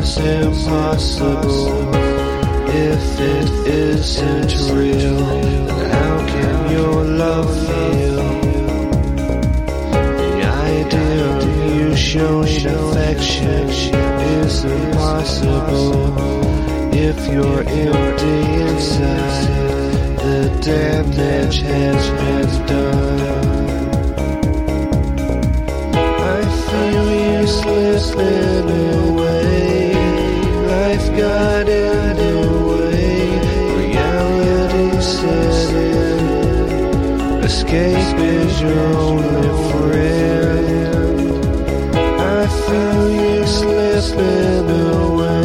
impossible. If it isn't real, then how can your love feel? The idea of you showing affection is impossible. If you're empty inside, the damage has been done. I feel you slipping away. Life got in the way. Reality in. Escape is your only friend. I feel you slipping away.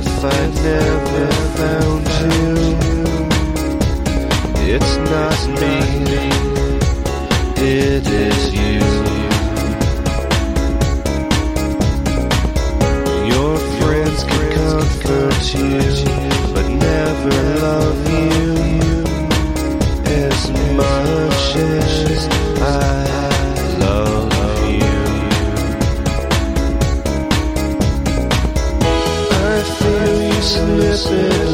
if I never found you. It's not me, it is you. Your friends can comfort you. promises.